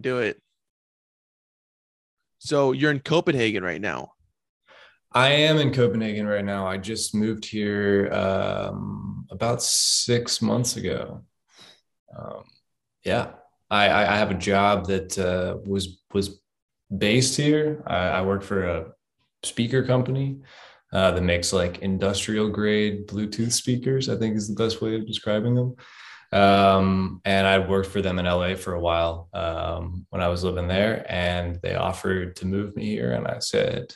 Do it. So you're in Copenhagen right now. I am in Copenhagen right now. I just moved here um, about six months ago. Um, yeah, I, I have a job that uh, was was based here. I, I work for a speaker company uh, that makes like industrial grade Bluetooth speakers. I think is the best way of describing them. Um, and I worked for them in LA for a while um, when I was living there, and they offered to move me here, and I said,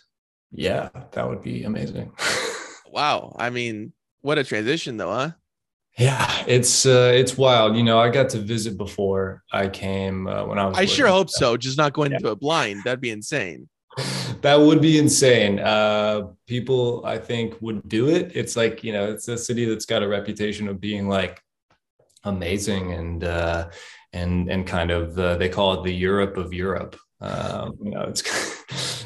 "Yeah, that would be amazing." wow, I mean, what a transition, though, huh? Yeah, it's uh, it's wild. You know, I got to visit before I came uh, when I was. I sure hope so. Just not going yeah. into it blind. That'd be insane. that would be insane. Uh, people, I think, would do it. It's like you know, it's a city that's got a reputation of being like amazing and uh, and and kind of uh, they call it the Europe of Europe. Um, you know, it's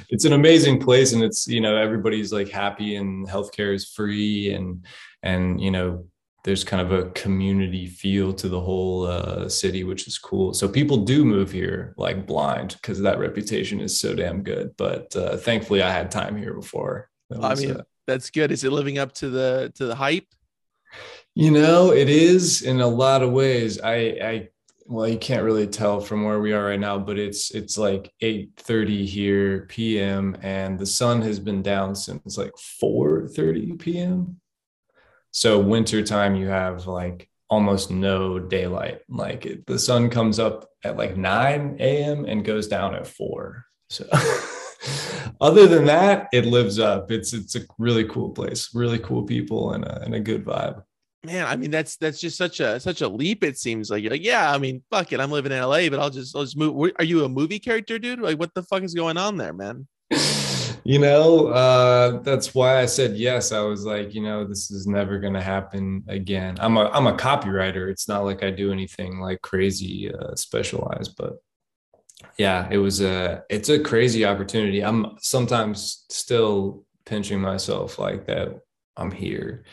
it's an amazing place, and it's you know everybody's like happy and healthcare is free, and and you know there's kind of a community feel to the whole uh, city, which is cool. So people do move here like blind because that reputation is so damn good. But uh, thankfully, I had time here before. Was, I mean, uh, that's good. Is it living up to the to the hype? You know, it is in a lot of ways. I, I, well, you can't really tell from where we are right now, but it's it's like 8:30 here p.m. and the sun has been down since like 4:30 p.m. So winter time, you have like almost no daylight. Like it, the sun comes up at like 9 a.m. and goes down at 4. So other than that, it lives up. It's it's a really cool place, really cool people and a, and a good vibe man, I mean, that's that's just such a such a leap. It seems like you're like, yeah, I mean, fuck it, I'm living in LA, but I'll just I'll just move. Are you a movie character, dude? Like, what the fuck is going on there, man? You know, uh, that's why I said yes. I was like, you know, this is never gonna happen again. I'm a I'm a copywriter. It's not like I do anything like crazy uh, specialized, but yeah, it was a it's a crazy opportunity. I'm sometimes still pinching myself like that. I'm here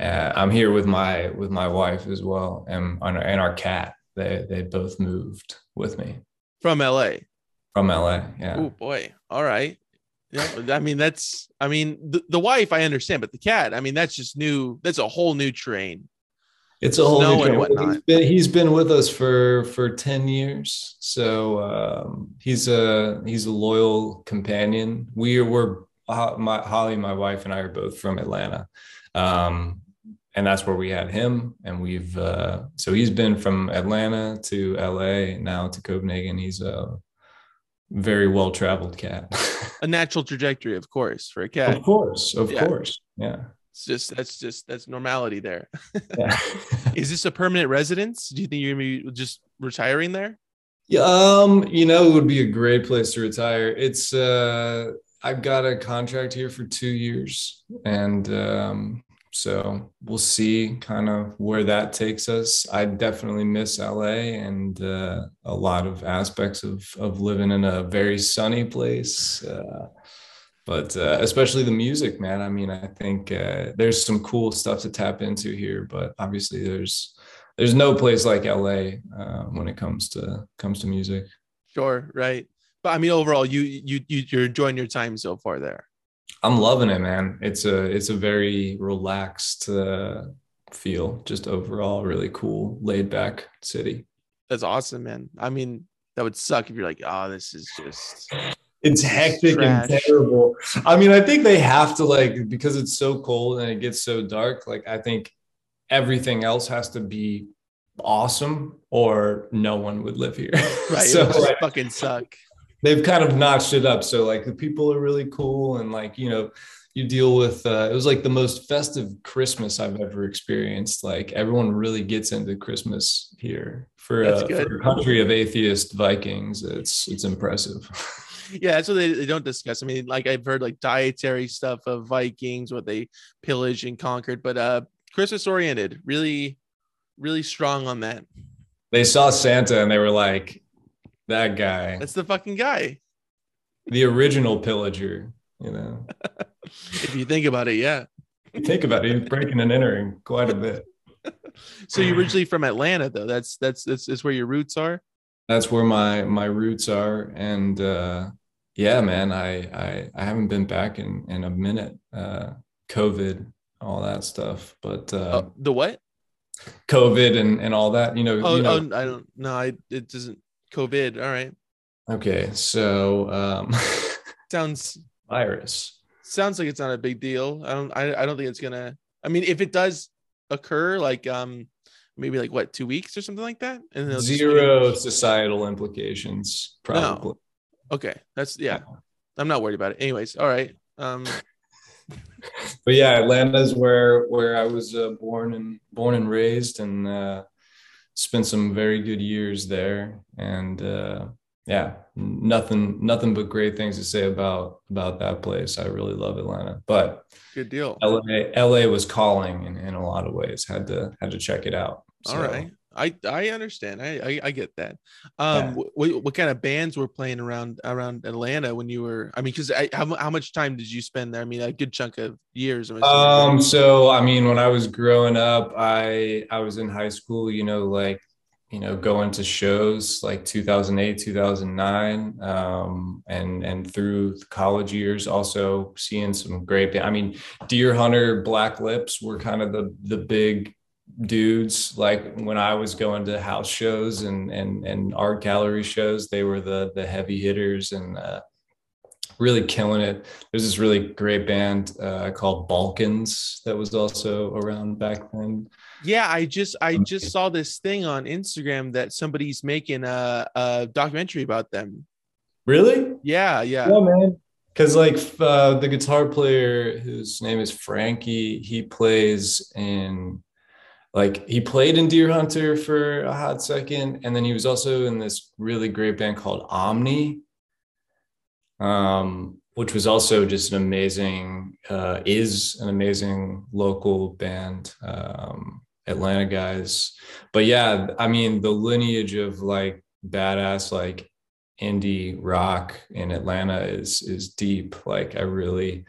uh, I'm here with my with my wife as well, and and our cat. They they both moved with me from LA. From LA, yeah. Oh boy! All right. Yeah, I mean that's. I mean the, the wife I understand, but the cat. I mean that's just new. That's a whole new train. It's a whole Snow new train. He's been, he's been with us for for ten years, so um, he's a he's a loyal companion. We were my Holly, my wife, and I are both from Atlanta. Um, and that's where we had him. And we've uh, so he's been from atlanta to la now to copenhagen. He's a very well traveled cat. A natural trajectory of course for a cat. of course of yeah. course. Yeah. It's just that's just that's normality there. Yeah. is this a permanent residence? Do you think you're gonna be just retiring there? Yeah um you know it would be a great place to retire. It's uh i've got a contract here for two years. And um so we'll see kind of where that takes us. I definitely miss LA and uh, a lot of aspects of, of living in a very sunny place. Uh, but uh, especially the music, man. I mean, I think uh, there's some cool stuff to tap into here, but obviously there's there's no place like LA uh, when it comes to comes to music. Sure, right. But I mean, overall, you you you're enjoying your time so far there. I'm loving it, man. It's a it's a very relaxed uh, feel, just overall really cool, laid back city. That's awesome, man. I mean, that would suck if you're like, oh, this is just it's hectic trash. and terrible. I mean, I think they have to like because it's so cold and it gets so dark. Like, I think everything else has to be awesome, or no one would live here. Right? so, it like, fucking suck they've kind of notched it up. So like the people are really cool and like, you know, you deal with uh, it was like the most festive Christmas I've ever experienced. Like everyone really gets into Christmas here for, uh, for a country of atheist Vikings. It's it's impressive. yeah, that's what they, they don't discuss. I mean, like I've heard like dietary stuff of Vikings, what they pillaged and conquered, but uh Christmas oriented, really, really strong on that. They saw Santa and they were like, that guy. That's the fucking guy. The original pillager, you know. if you think about it, yeah. Think about it, he's breaking and entering quite a bit. so you're originally from Atlanta, though. That's that's that's, that's where your roots are. that's where my my roots are and uh yeah man i i, I haven't been back in in a minute uh covid all that stuff but uh oh, the what covid and and all that you know, oh, you know oh i don't know i it doesn't covid. All right. Okay so um sounds virus. Sounds like it's not a big deal. I don't i, I don't think it's gonna i mean if it does occur like um maybe like what two weeks or something like that and zero societal implications probably. No. okay that's yeah. I'm not worried about it. Anyways all right um but yeah atlanta's where where i was uh, born and born and raised and uh spent some very good years there and uh yeah, nothing nothing but great things to say about about that place. I really love Atlanta, but good deal. LA LA was calling in, in a lot of ways. Had to had to check it out. So. All right. I I understand. I I, I get that. Um, yeah. what, what kind of bands were playing around around Atlanta when you were? I mean, because how how much time did you spend there? I mean, a good chunk of years. Um. So I mean, when I was growing up, I I was in high school. You know, like you know going to shows like 2008 2009 um, and and through college years also seeing some great i mean Deerhunter, black lips were kind of the the big dudes like when i was going to house shows and and and art gallery shows they were the the heavy hitters and uh, really killing it there's this really great band uh, called balkans that was also around back then yeah, I just I just saw this thing on Instagram that somebody's making a, a documentary about them. Really? Yeah, yeah. Yeah, man. Because like uh, the guitar player whose name is Frankie, he plays in like he played in Deerhunter for a hot second, and then he was also in this really great band called Omni, um, which was also just an amazing uh, is an amazing local band. Um, Atlanta guys. But yeah, I mean, the lineage of like badass like indie rock in Atlanta is is deep. Like I really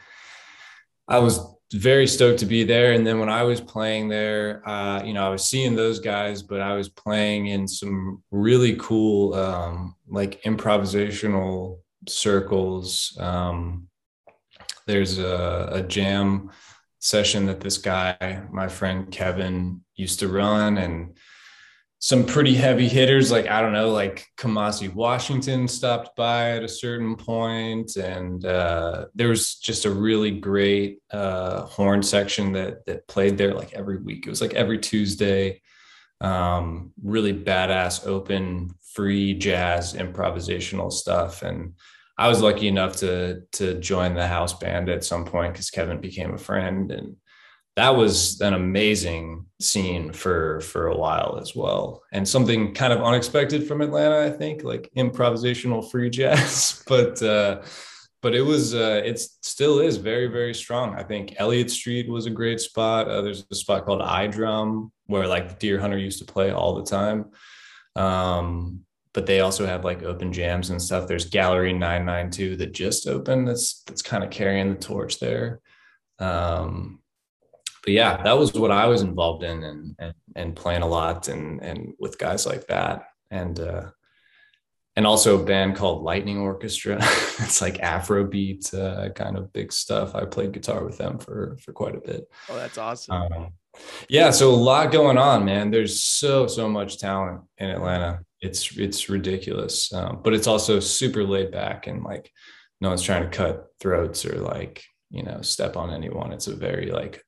I was very stoked to be there. And then when I was playing there, uh, you know, I was seeing those guys, but I was playing in some really cool um like improvisational circles. Um there's a, a jam session that this guy, my friend Kevin, used to run, and some pretty heavy hitters like I don't know, like Kamasi Washington stopped by at a certain point, and uh, there was just a really great uh, horn section that that played there like every week. It was like every Tuesday. Um, really badass, open, free jazz improvisational stuff, and I was lucky enough to to join the house band at some point because Kevin became a friend, and that was an amazing scene for for a while as well, and something kind of unexpected from Atlanta. I think like improvisational free jazz, but uh, but it was uh, it still is very very strong. I think Elliott Street was a great spot. Uh, there's a spot called iDrum where like deer hunter used to play all the time. Um, but they also have like open jams and stuff. There's Gallery 992 that just opened. That's that's kind of carrying the torch there. Um, but yeah, that was what I was involved in and and, and playing a lot and and with guys like that. And uh, and also a band called Lightning Orchestra. it's like Afrobeat uh, kind of big stuff. I played guitar with them for for quite a bit. Oh, that's awesome. Um, yeah, so a lot going on, man. There's so so much talent in Atlanta it's it's ridiculous um, but it's also super laid back and like no one's trying to cut throats or like you know step on anyone it's a very like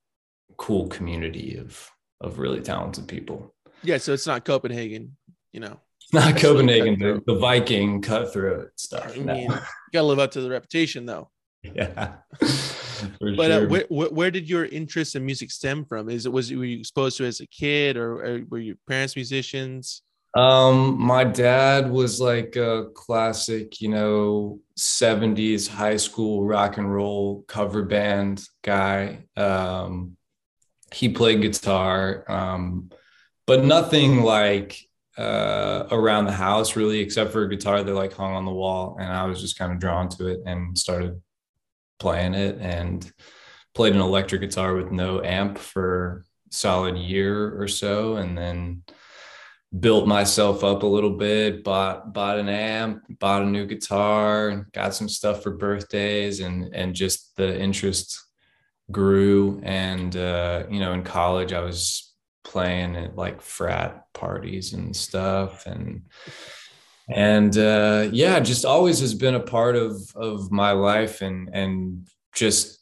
cool community of of really talented people yeah so it's not copenhagen you know not copenhagen the, the, viking cutthroat stuff i mean no. you gotta live up to the reputation though yeah but uh, sure. uh, where, where, where, did your interest in music stem from is it was were you exposed to as a kid or, or were your parents musicians um, my dad was like a classic, you know, 70s high school rock and roll cover band guy. Um, he played guitar, um, but nothing like uh, around the house really, except for a guitar that like hung on the wall. And I was just kind of drawn to it and started playing it and played an electric guitar with no amp for solid year or so. And then built myself up a little bit, bought bought an amp, bought a new guitar, got some stuff for birthdays, and and just the interest grew. And uh, you know, in college, I was playing at like frat parties and stuff, and and uh, yeah, just always has been a part of of my life, and and just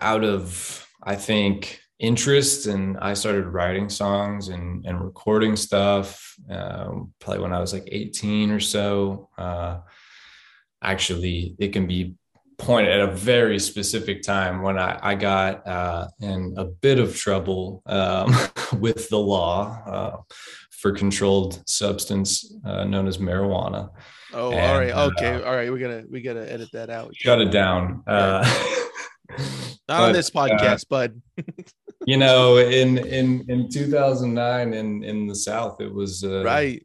out of I think interest and I started writing songs and, and recording stuff um, probably when I was like 18 or so. Uh, actually, it can be pointed at a very specific time when I, I got uh, in a bit of trouble um, with the law uh, for controlled substance uh, known as marijuana. Oh, and, all right. Okay. Uh, all right. We gotta, we gotta edit that out. Shut it down. Uh, Not but, on this podcast, bud. you know, in in in 2009 in in the South, it was uh, right.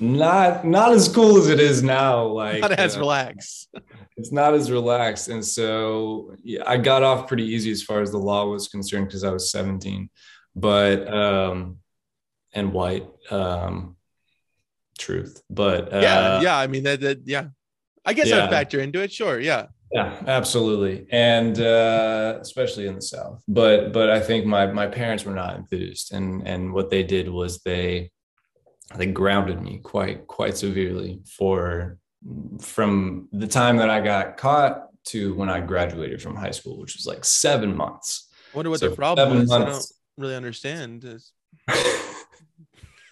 Not not as cool as it is now. Like not as uh, relaxed. It's not as relaxed, and so yeah, I got off pretty easy as far as the law was concerned because I was 17, but um, and white. Um, truth, but uh, yeah, yeah. I mean that that yeah. I guess yeah. I'd factor into it. Sure, yeah. Yeah, absolutely, and uh, especially in the South. But but I think my my parents were not enthused, and and what they did was they they grounded me quite quite severely for from the time that I got caught to when I graduated from high school, which was like seven months. I wonder what so the problem is. Months. I don't really understand.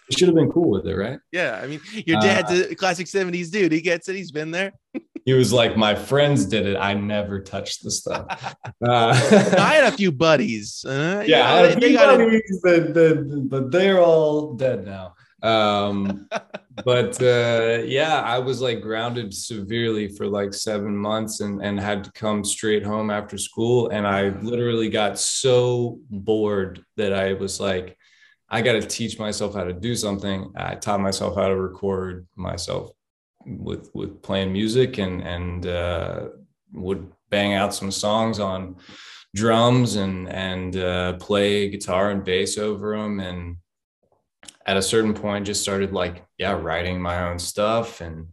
You should have been cool with it, right? Yeah, I mean, your dad's uh, a classic '70s dude. He gets it. He's been there. he was like, "My friends did it. I never touched the stuff." Uh, I had a few buddies. Uh, yeah, know, I had a few buddies, but, but, but they're all dead now. Um, but uh, yeah, I was like grounded severely for like seven months and and had to come straight home after school, and I literally got so bored that I was like I got to teach myself how to do something. I taught myself how to record myself with with playing music and and uh, would bang out some songs on drums and and uh, play guitar and bass over them and at a certain point just started like yeah writing my own stuff and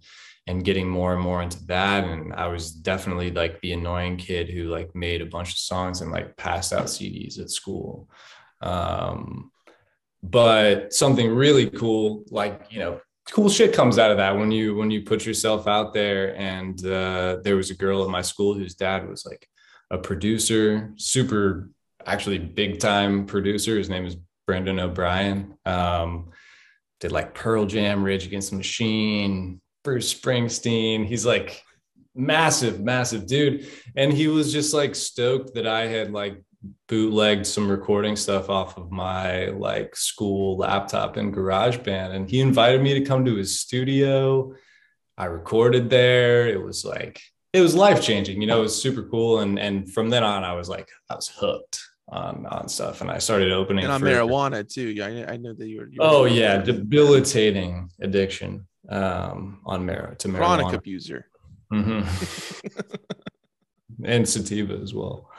and getting more and more into that. And i was definitely like the annoying kid who like made a bunch of songs and like passed out cds at school. Um but something really cool like you know cool shit comes out of that when you when you put yourself out there. And uh, there was a girl in my school whose dad was like a producer super actually big time producer. His name is brendan o'brien um, did like pearl jam rage against the machine bruce springsteen he's like massive massive dude and he was just like stoked that i had like bootlegged some recording stuff off of my like school laptop in GarageBand, and he invited me to come to his studio. I recorded there. It was like it was life changing. You know, it was super cool. And and from then on, I was like I was hooked on on stuff, and I started opening and on for, marijuana too. Yeah, I, I know that you were. You were oh yeah, debilitating addiction um, on mar to marijuana. Chronic abuser. Mm-hmm. and sativa as well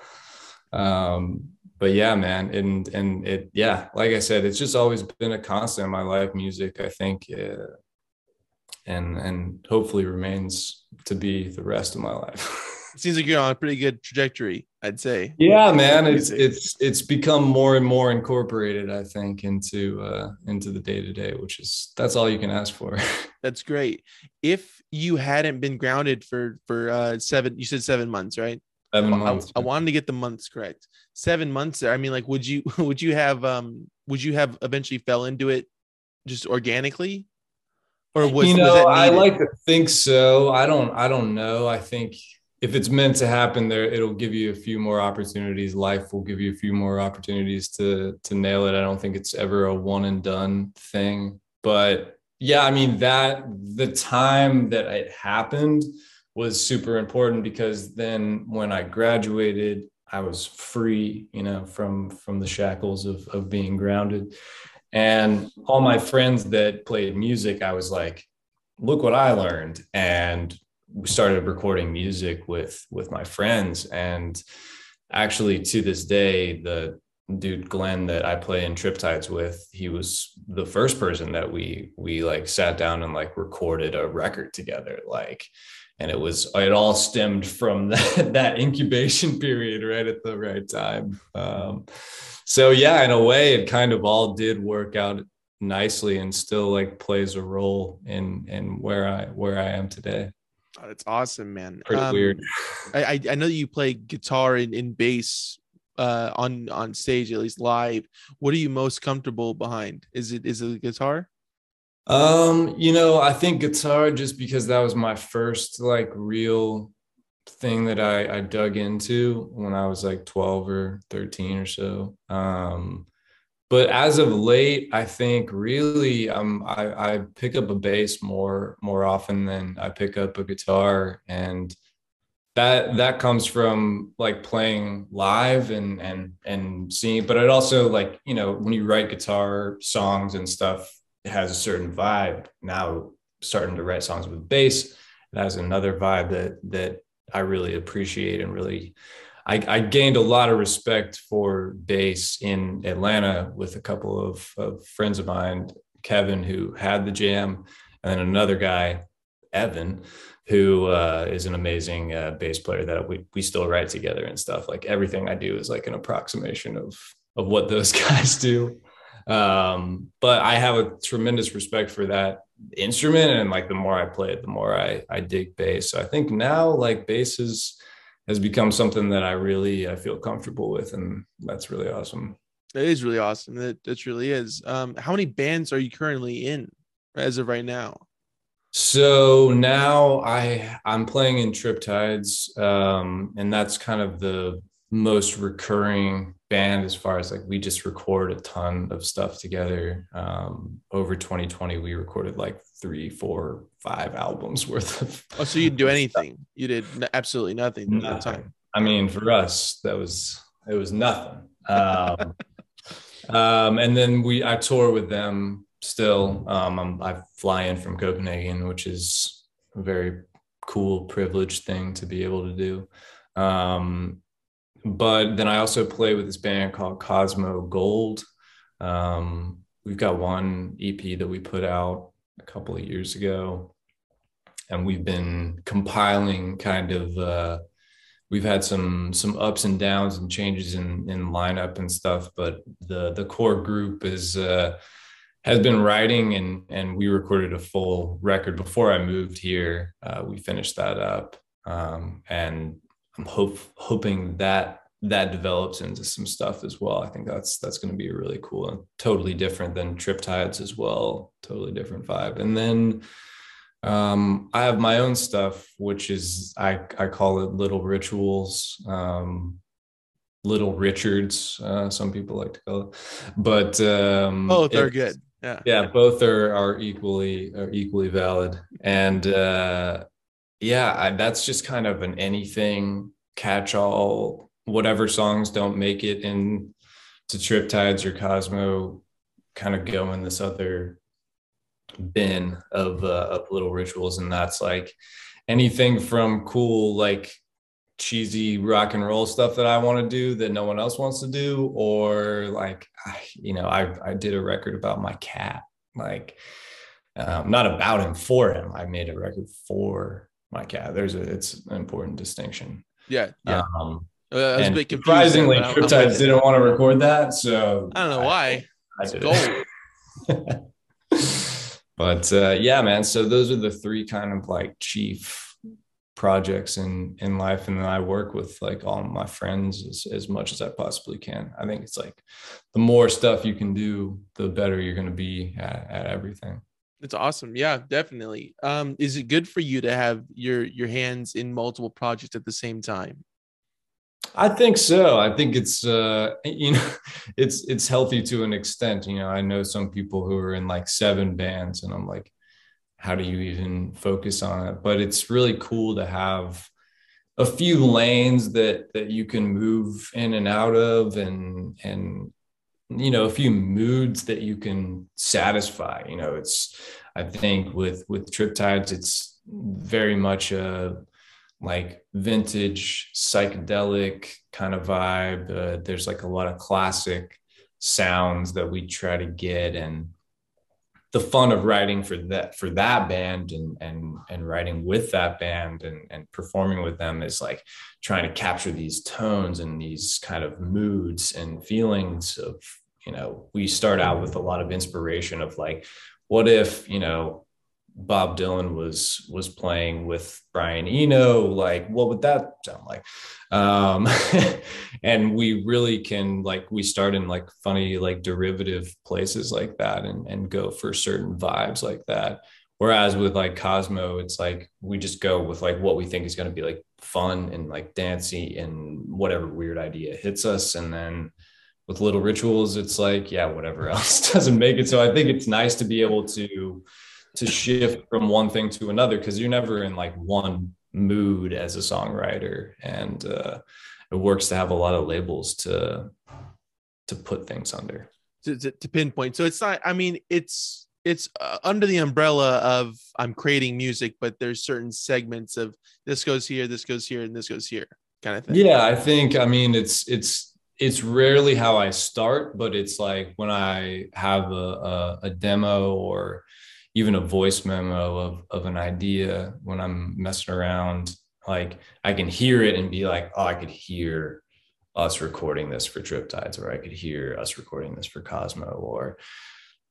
um but yeah man and and it yeah like i said it's just always been a constant in my life music i think uh, and and hopefully remains to be the rest of my life seems like you're on a pretty good trajectory i'd say yeah man it's it's it's become more and more incorporated i think into uh into the day to day which is that's all you can ask for that's great if you hadn't been grounded for for uh seven you said seven months right Seven months. I, I, wanted to get the months correct. Seven months there. I mean, like, would you would you have um would you have eventually fell into it just organically? Or was you know, was I like to think so. I don't I don't know. I think if it's meant to happen there, it'll give you a few more opportunities. Life will give you a few more opportunities to to nail it. I don't think it's ever a one and done thing. But yeah, I mean that the time that it happened was super important because then when I graduated, I was free, you know, from from the shackles of of being grounded. And all my friends that played music, I was like, look what I learned. And started recording music with with my friends. And actually to this day, the dude Glenn that I play in Triptides with, he was the first person that we we like sat down and like recorded a record together. Like, and it was it all stemmed from that, that incubation period right at the right time. Um, so yeah, in a way, it kind of all did work out nicely and still like plays a role in in where I where I am today. Oh, that's awesome, man. Pretty um, weird. I I know you play guitar and, and bass uh, on on stage, at least live. What are you most comfortable behind? Is it is it the guitar? Um, you know, I think guitar just because that was my first like real thing that I, I dug into when I was like 12 or 13 or so. Um, but as of late, I think really um, I, I pick up a bass more more often than I pick up a guitar, and that that comes from like playing live and and and seeing. But it also like you know when you write guitar songs and stuff, it has a certain vibe. Now starting to write songs with bass, it has another vibe that that I really appreciate and really I, I, gained a lot of respect for bass in Atlanta with a couple of, of, friends of mine, Kevin, who had the jam, and then another guy, Evan, who uh, is an amazing uh, bass player that we, we still write together and stuff. Like everything I do is like an approximation of, of what those guys do. Um, but I have a tremendous respect for that instrument. And like the more I play it, the more I, I dig bass. So I think now like bass is, has become something that I really I feel comfortable with, and that's really awesome. It is really awesome. It, it really is. Um, how many bands are you currently in as of right now? So now I I'm playing in Triptides, um, and that's kind of the most recurring band as far as like we just record a ton of stuff together. Um, over 2020, we recorded like three, four, five albums worth of. Oh, so you'd do anything? Stuff. You did absolutely nothing, nothing. that time. I mean, for us, that was it was nothing. Um, um, and then we I tour with them still. Um, i fly in from Copenhagen, which is a very cool, privileged thing to be able to do. Um, but then I also play with this band called Cosmo Gold. Um, we've got one EP that we put out a couple of years ago, and we've been compiling kind of. Uh, we've had some some ups and downs and changes in in lineup and stuff, but the the core group is. Uh, has been writing and and we recorded a full record before I moved here. Uh, we finished that up, um, and I'm hope hoping that that develops into some stuff as well. I think that's that's going to be really cool and totally different than Triptides as well. Totally different vibe. And then um, I have my own stuff, which is I I call it Little Rituals. Um, Little Richards, uh, some people like to call it, but um, oh, they're good. Yeah, yeah, both are are equally are equally valid, and uh, yeah, I, that's just kind of an anything catch all. Whatever songs don't make it in to Triptides or Cosmo, kind of go in this other bin of uh, of little rituals, and that's like anything from cool like cheesy rock and roll stuff that I want to do that no one else wants to do, or like you know, I I did a record about my cat, like um, not about him for him. I made a record for my cat. There's a it's an important distinction. Yeah, yeah. Um, uh, was a bit confused. Surprisingly, Triptides didn't want to record that, so I don't know why. I, I did gold. but uh, yeah, man. So those are the three kind of like chief projects in in life and then i work with like all my friends as, as much as i possibly can i think it's like the more stuff you can do the better you're going to be at, at everything it's awesome yeah definitely um is it good for you to have your your hands in multiple projects at the same time I think so. I think it's uh you know it's it's healthy to an extent. You know, I know some people who are in like seven bands and I'm like how do you even focus on it but it's really cool to have a few lanes that that you can move in and out of and and you know a few moods that you can satisfy you know it's i think with with Triptides it's very much a like vintage psychedelic kind of vibe. Uh, there's like a lot of classic sounds that we try to get and the fun of writing for that for that band and and and writing with that band and and performing with them is like trying to capture these tones and these kind of moods and feelings of you know we start out with a lot of inspiration of like what if you know Bob Dylan was was playing with Brian Eno, like what would that sound like? Um, and we really can like we start in like funny like derivative places like that and and go for certain vibes like that. Whereas with like Cosmo, it's like we just go with like what we think is going to be like fun and like dancey and whatever weird idea hits us, and then with little rituals, it's like yeah, whatever else doesn't make it. So I think it's nice to be able to to shift from one thing to another because you're never in like one mood as a songwriter. And uh, it works to have a lot of labels to to put things under. To, to, to pinpoint. So it's not i mean it's it's uh, under the umbrella of i'm creating music but there's certain segments of this goes here this goes here and this goes here kind of thing. Yeah i think i mean it's it's it's rarely how i start but it's like when i have a, a, a demo or even a voice memo of, of an idea when I'm messing around, like I can hear it and be like, oh, I could hear us recording this for Triptides, or I could hear us recording this for Cosmo, or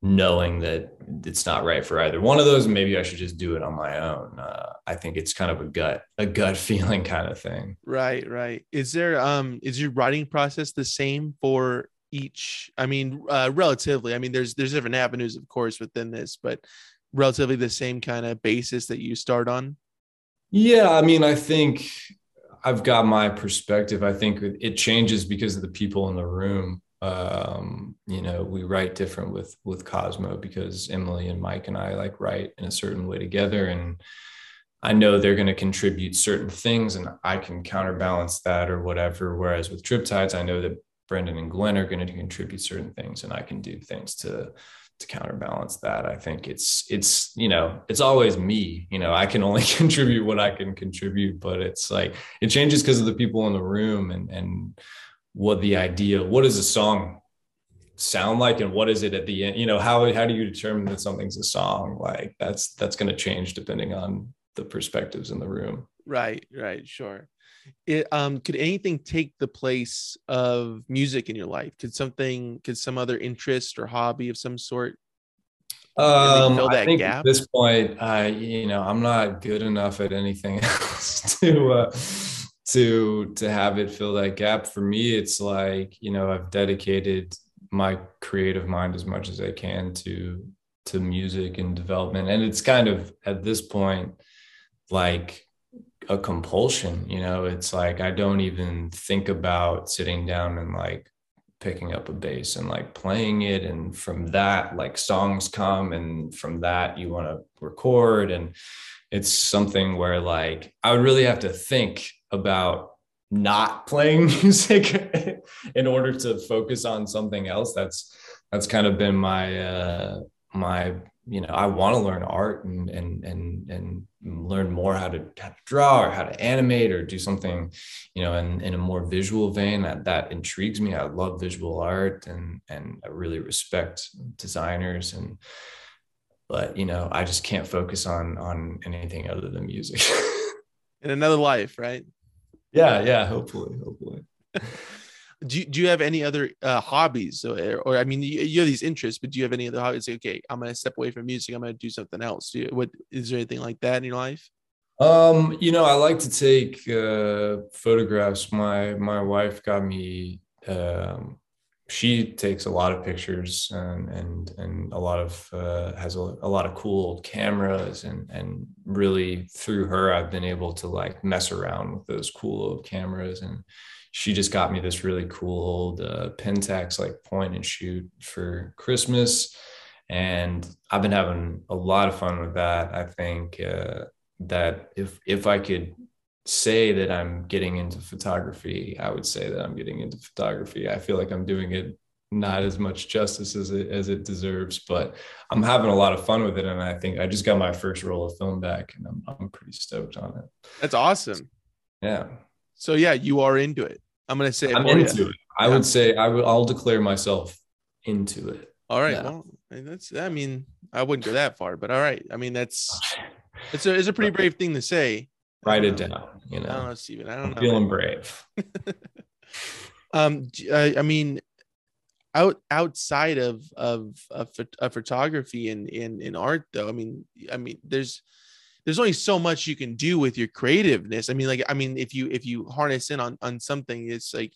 knowing that it's not right for either one of those. Maybe I should just do it on my own. Uh, I think it's kind of a gut, a gut feeling kind of thing. Right, right. Is there um is your writing process the same for each i mean uh, relatively i mean there's there's different avenues of course within this but relatively the same kind of basis that you start on? Yeah i mean i think i've got my perspective. I think it changes because of the people in the room. Um, you know we write different with with cosmo because emily and mike and i like write in a certain way together and i know they're going to contribute certain things and i can counterbalance that or whatever. Whereas with triptides i know that Brendan and Glenn are going to contribute certain things, and I can do things to to counterbalance that. I think it's it's you know it's always me. You know, I can only contribute what I can contribute, but it's like it changes because of the people in the room and and what the idea. What does a song sound like, and what is it at the end? You know, how how do you determine that something's a song? Like that's that's going to change depending on the perspectives in the room. Right. Right. Sure it, um, could anything take the place of music in your life? Could something, could some other interest or hobby of some sort um, I think gap? at this point, I you know I'm not good enough at anything else to uh, to to have it fill that gap. For me, it's like you know I've dedicated my creative mind as much as I can to to music and development, and it's kind of at this point like a compulsion you know? It's like i don't even think about sitting down and like picking up a bass and like playing it. And from that like songs come and from that you want to record. And it's something where like i would really have to think about not playing music in order to focus on something else. That's that's kind of been my uh my you know mm-hmm. i want to learn art and and and and learn more how to, how to draw or how to animate or do something you know in, in a more visual vein. That that intrigues me. I love visual art and and i really respect designers and but you know i just can't focus on on anything other than music. In another life right? Yeah yeah hopefully hopefully do you, do you have any other uh, hobbies? Or, or I mean you, you, have these interests but do you have any other hobbies? Like, okay I'm gonna step away from music I'm gonna do something else. Do you, what is there anything like that in your life? Um you know I like to take uh, photographs. My my wife got me um, she takes a lot of pictures and and and a lot of uh, has a, a lot of cool cameras and and really through her I've been able to like mess around with those cool old cameras and she just got me this really cool old uh, Pentax like point and shoot for Christmas. And I've been having a lot of fun with that. I think uh, that if if I could say that I'm getting into photography, I would say that I'm getting into photography. I feel like I'm doing it not as much justice as it as it deserves, but I'm having a lot of fun with it. And I think I just got my first roll of film back and I'm I'm pretty stoked on it. That's awesome Yeah. So yeah, you are into it. I'm gonna say I'm into it. I yeah. would say I will. I'll declare myself into it. All right. Yeah. Well, that's. I mean, I wouldn't go that far, but all right. I mean, that's. It's a. It's a pretty brave thing to say. Write it down. You know. I don't know, Stephen. I don't I'm know. Feeling brave. um. I mean, out outside of of, of, of photography and in in art, though. I mean, I mean, there's there's only so much you can do with your creativeness. I mean, like, I mean, if you if you harness in on on something, it's like,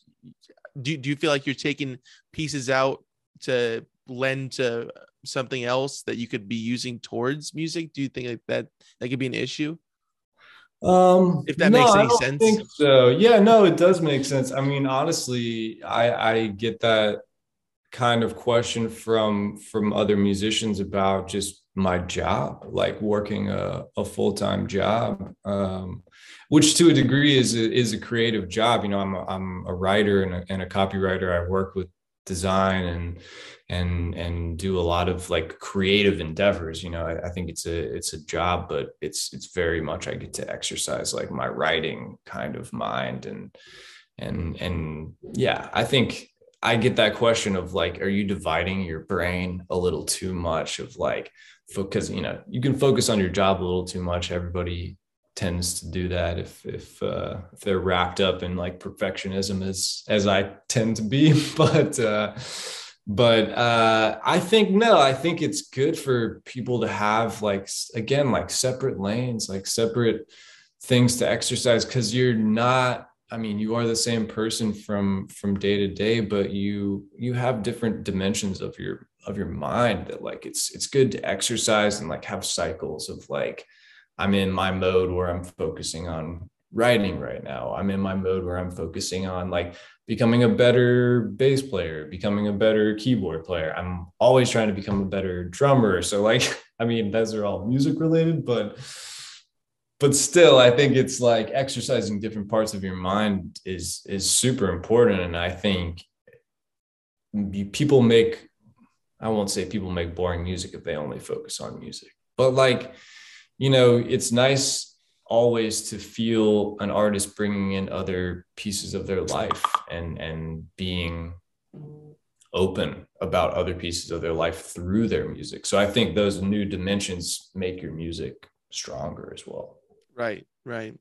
do do you feel like you're taking pieces out to lend to something else that you could be using towards music? Do you think like that that could be an issue? Um, if that no, makes any sense. Think so yeah, no, it does make sense. I mean, honestly, I I get that kind of question from from other musicians about just my job like working a, a full-time job um, which to a degree is a, is a creative job you know i'm a, I'm a writer and a, and a copywriter i work with design and and and do a lot of like creative endeavors you know I, I, think it's a it's a job but it's it's very much i get to exercise like my writing kind of mind and and and yeah i think I get that question of like, are you dividing your brain a little too much? Of like, because you know you can focus on your job a little too much. Everybody tends to do that if if uh, if they're wrapped up in like perfectionism as as I tend to be. But uh, but uh, I think no, I think it's good for people to have like again like separate lanes, like separate things to exercise because you're not I mean, you are the same person from from day to day, but you you have different dimensions of your of your mind that like it's it's good to exercise and like have cycles of like I'm in my mode where I'm focusing on writing right now. I'm in my mode where I'm focusing on like becoming a better bass player, becoming a better keyboard player. I'm always trying to become a better drummer. So like I mean, those are all music related, but but still i think it's like exercising different parts of your mind is is super important and i think people make i won't say people make boring music if they only focus on music but like you know it's nice always to feel an artist bringing in other pieces of their life and and being open about other pieces of their life through their music so i think those new dimensions make your music stronger as well Right, right.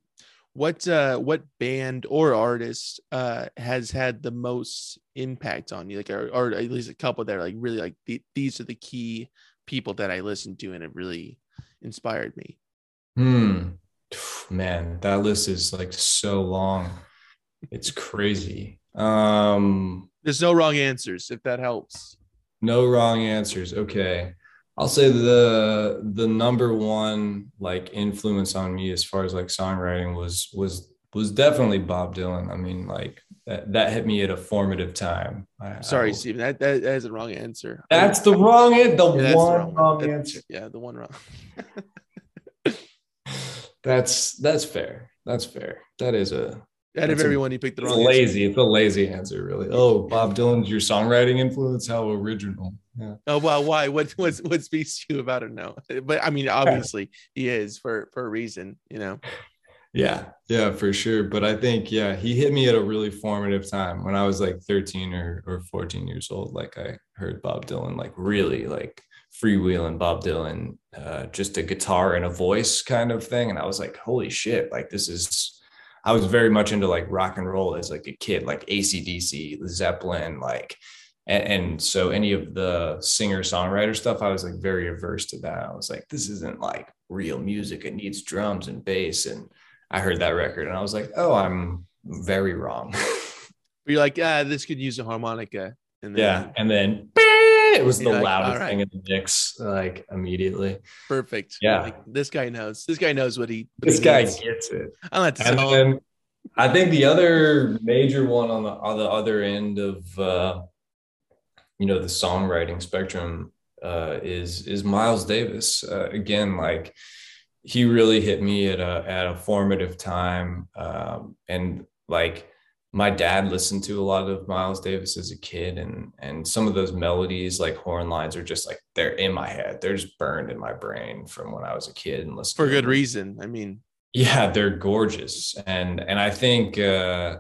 What uh what band or artist uh has had the most impact on you? Like or, or at least a couple that are like really like the, these are the key people that I listened to and it really inspired me. Hmm. Man, that list is like so long. It's crazy. Um there's no wrong answers if that helps. No wrong answers. Okay. I'll say the the number one like influence on me as far as like songwriting was was was definitely Bob Dylan. I mean, like that, that hit me at a formative time. I, Sorry, I, Stephen, that, that, that is the wrong answer. That's the wrong answer. The yeah, one the wrong, wrong answer. Yeah, the one wrong. that's that's fair. That's fair. That is a out of everyone, you picked the wrong. lazy. Answer. It's a lazy answer, really. Oh, Bob Dylan's your songwriting influence. How original. Yeah. Oh well, why? What what what speaks to you about it? No, but I mean, obviously, he is for for a reason. You know. Yeah, yeah, for sure. But I think, yeah, he hit me at a really formative time when I was like 13 or, or 14 years old. Like I heard Bob Dylan, like really like freewheeling Bob Dylan, uh, just a guitar and a voice kind of thing. And I was like, holy shit, like this is I was very much into like rock and roll as like a kid, like ACDC, Zeppelin, like, and, and so any of the singer songwriter stuff, I was like very averse to that. I was like, this isn't like real music. It needs drums and bass. And I heard that record and I was like, oh, I'm very wrong. You're like, ah, this could use a harmonica. And then, yeah. And then it was the like, loudest right. thing in the mix, like immediately. Perfect. Yeah. Like, this guy knows. This guy knows what he. What this he guy gets it. I like to and then I think the other major one on the on the other end of uh, you know the songwriting spectrum uh, is is Miles Davis. Uh, again, like he really hit me at a at a formative time, um, and like my dad listened to a lot of Miles Davis as a kid and and some of those melodies like horn lines are just like they're in my head. They're just burned in my brain from when I was a kid and listening for good reason. I mean, yeah, they're gorgeous, and and I think uh,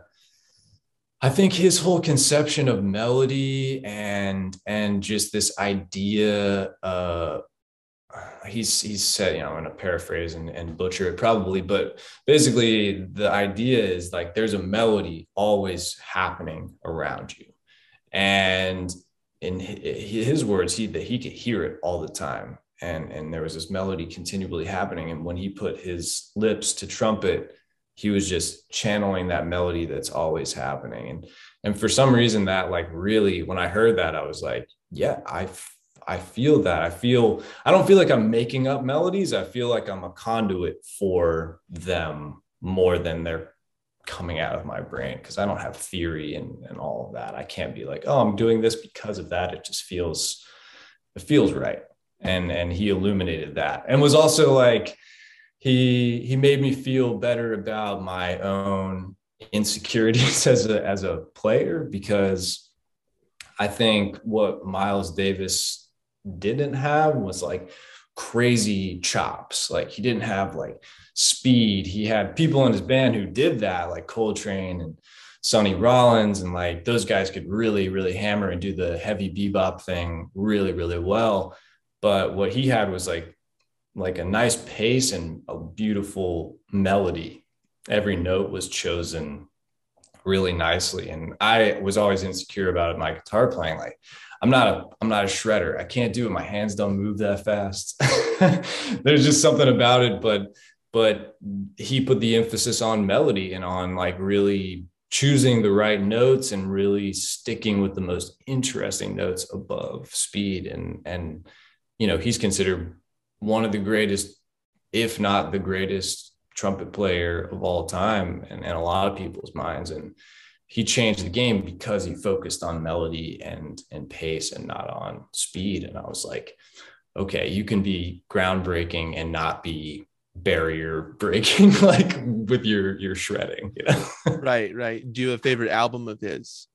I think his whole conception of melody and and just this idea. Uh, he's he's said, you know, I'm gonna paraphrase and, and butcher it probably, but basically the idea is like there's a melody always happening around you, and in his words, he that he could hear it all the time. And and there was this melody continually happening. And when he put his lips to trumpet he was just channeling that melody that's always happening. And and for some reason that like really when i heard that i was like yeah i i feel that. I feel i don't feel like i'm making up melodies. I feel like i'm a conduit for them more than they're coming out of my brain because i don't have theory and, and all of that. I can't be like oh i'm doing this because of that. It just feels it feels right. And and he illuminated that and was also like he he made me feel better about my own insecurities as a as a player because I think what Miles Davis didn't have was like crazy chops. Like he didn't have like speed. He had people in his band who did that, like Coltrane and Sonny Rollins, and like those guys could really, really hammer and do the heavy bebop thing really, really well. But what he had was like like a nice pace and a beautiful melody. Every note was chosen really nicely. And I was always insecure about my guitar playing. Like I'm not a I'm not a shredder. I can't do it. My hands don't move that fast. There's just something about it. But but he put the emphasis on melody and on like really choosing the right notes and really sticking with the most interesting notes above speed and and you know, he's considered one of the greatest, if not the greatest trumpet player of all time and, and a lot of people's minds. And he changed the game because he focused on melody and and pace and not on speed. And I was like, okay, you can be groundbreaking and not be barrier breaking like with your your shredding you know? Right right. Do you have a favorite album of his?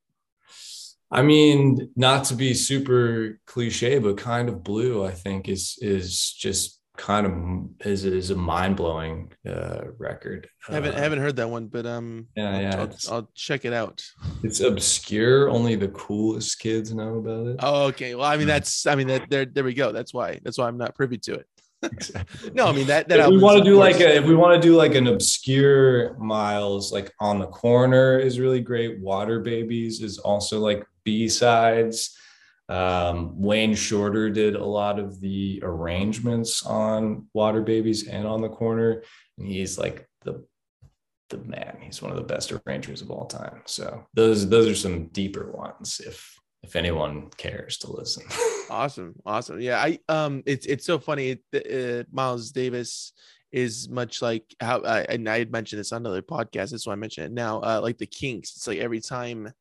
I mean, not to be super cliche, but kind of blue, I think is is just kind of is is a mind blowing uh, record. I haven't uh, haven't heard that one, but um, yeah, yeah, I'll, I'll, check it out. It's obscure. Only the coolest kids know about it. Oh, okay. Well, I mean, that's I mean that there there we go. That's why that's why I'm not privy to it. no, I mean that that we want to do course. like a, if we want to do like an obscure miles, like on the corner is really great. Water Babies is also like B sides. Um, Wayne Shorter did a lot of the arrangements on Water Babies and on the corner, and he's like the the man. He's one of the best arrangers of all time. So those those are some deeper ones. If if anyone cares to listen. awesome, awesome. Yeah, I um, it's it's so funny. Uh, Miles Davis is much like how I and I had mentioned this on another podcast. That's why I mentioned it now. Uh, like the Kinks, it's like every time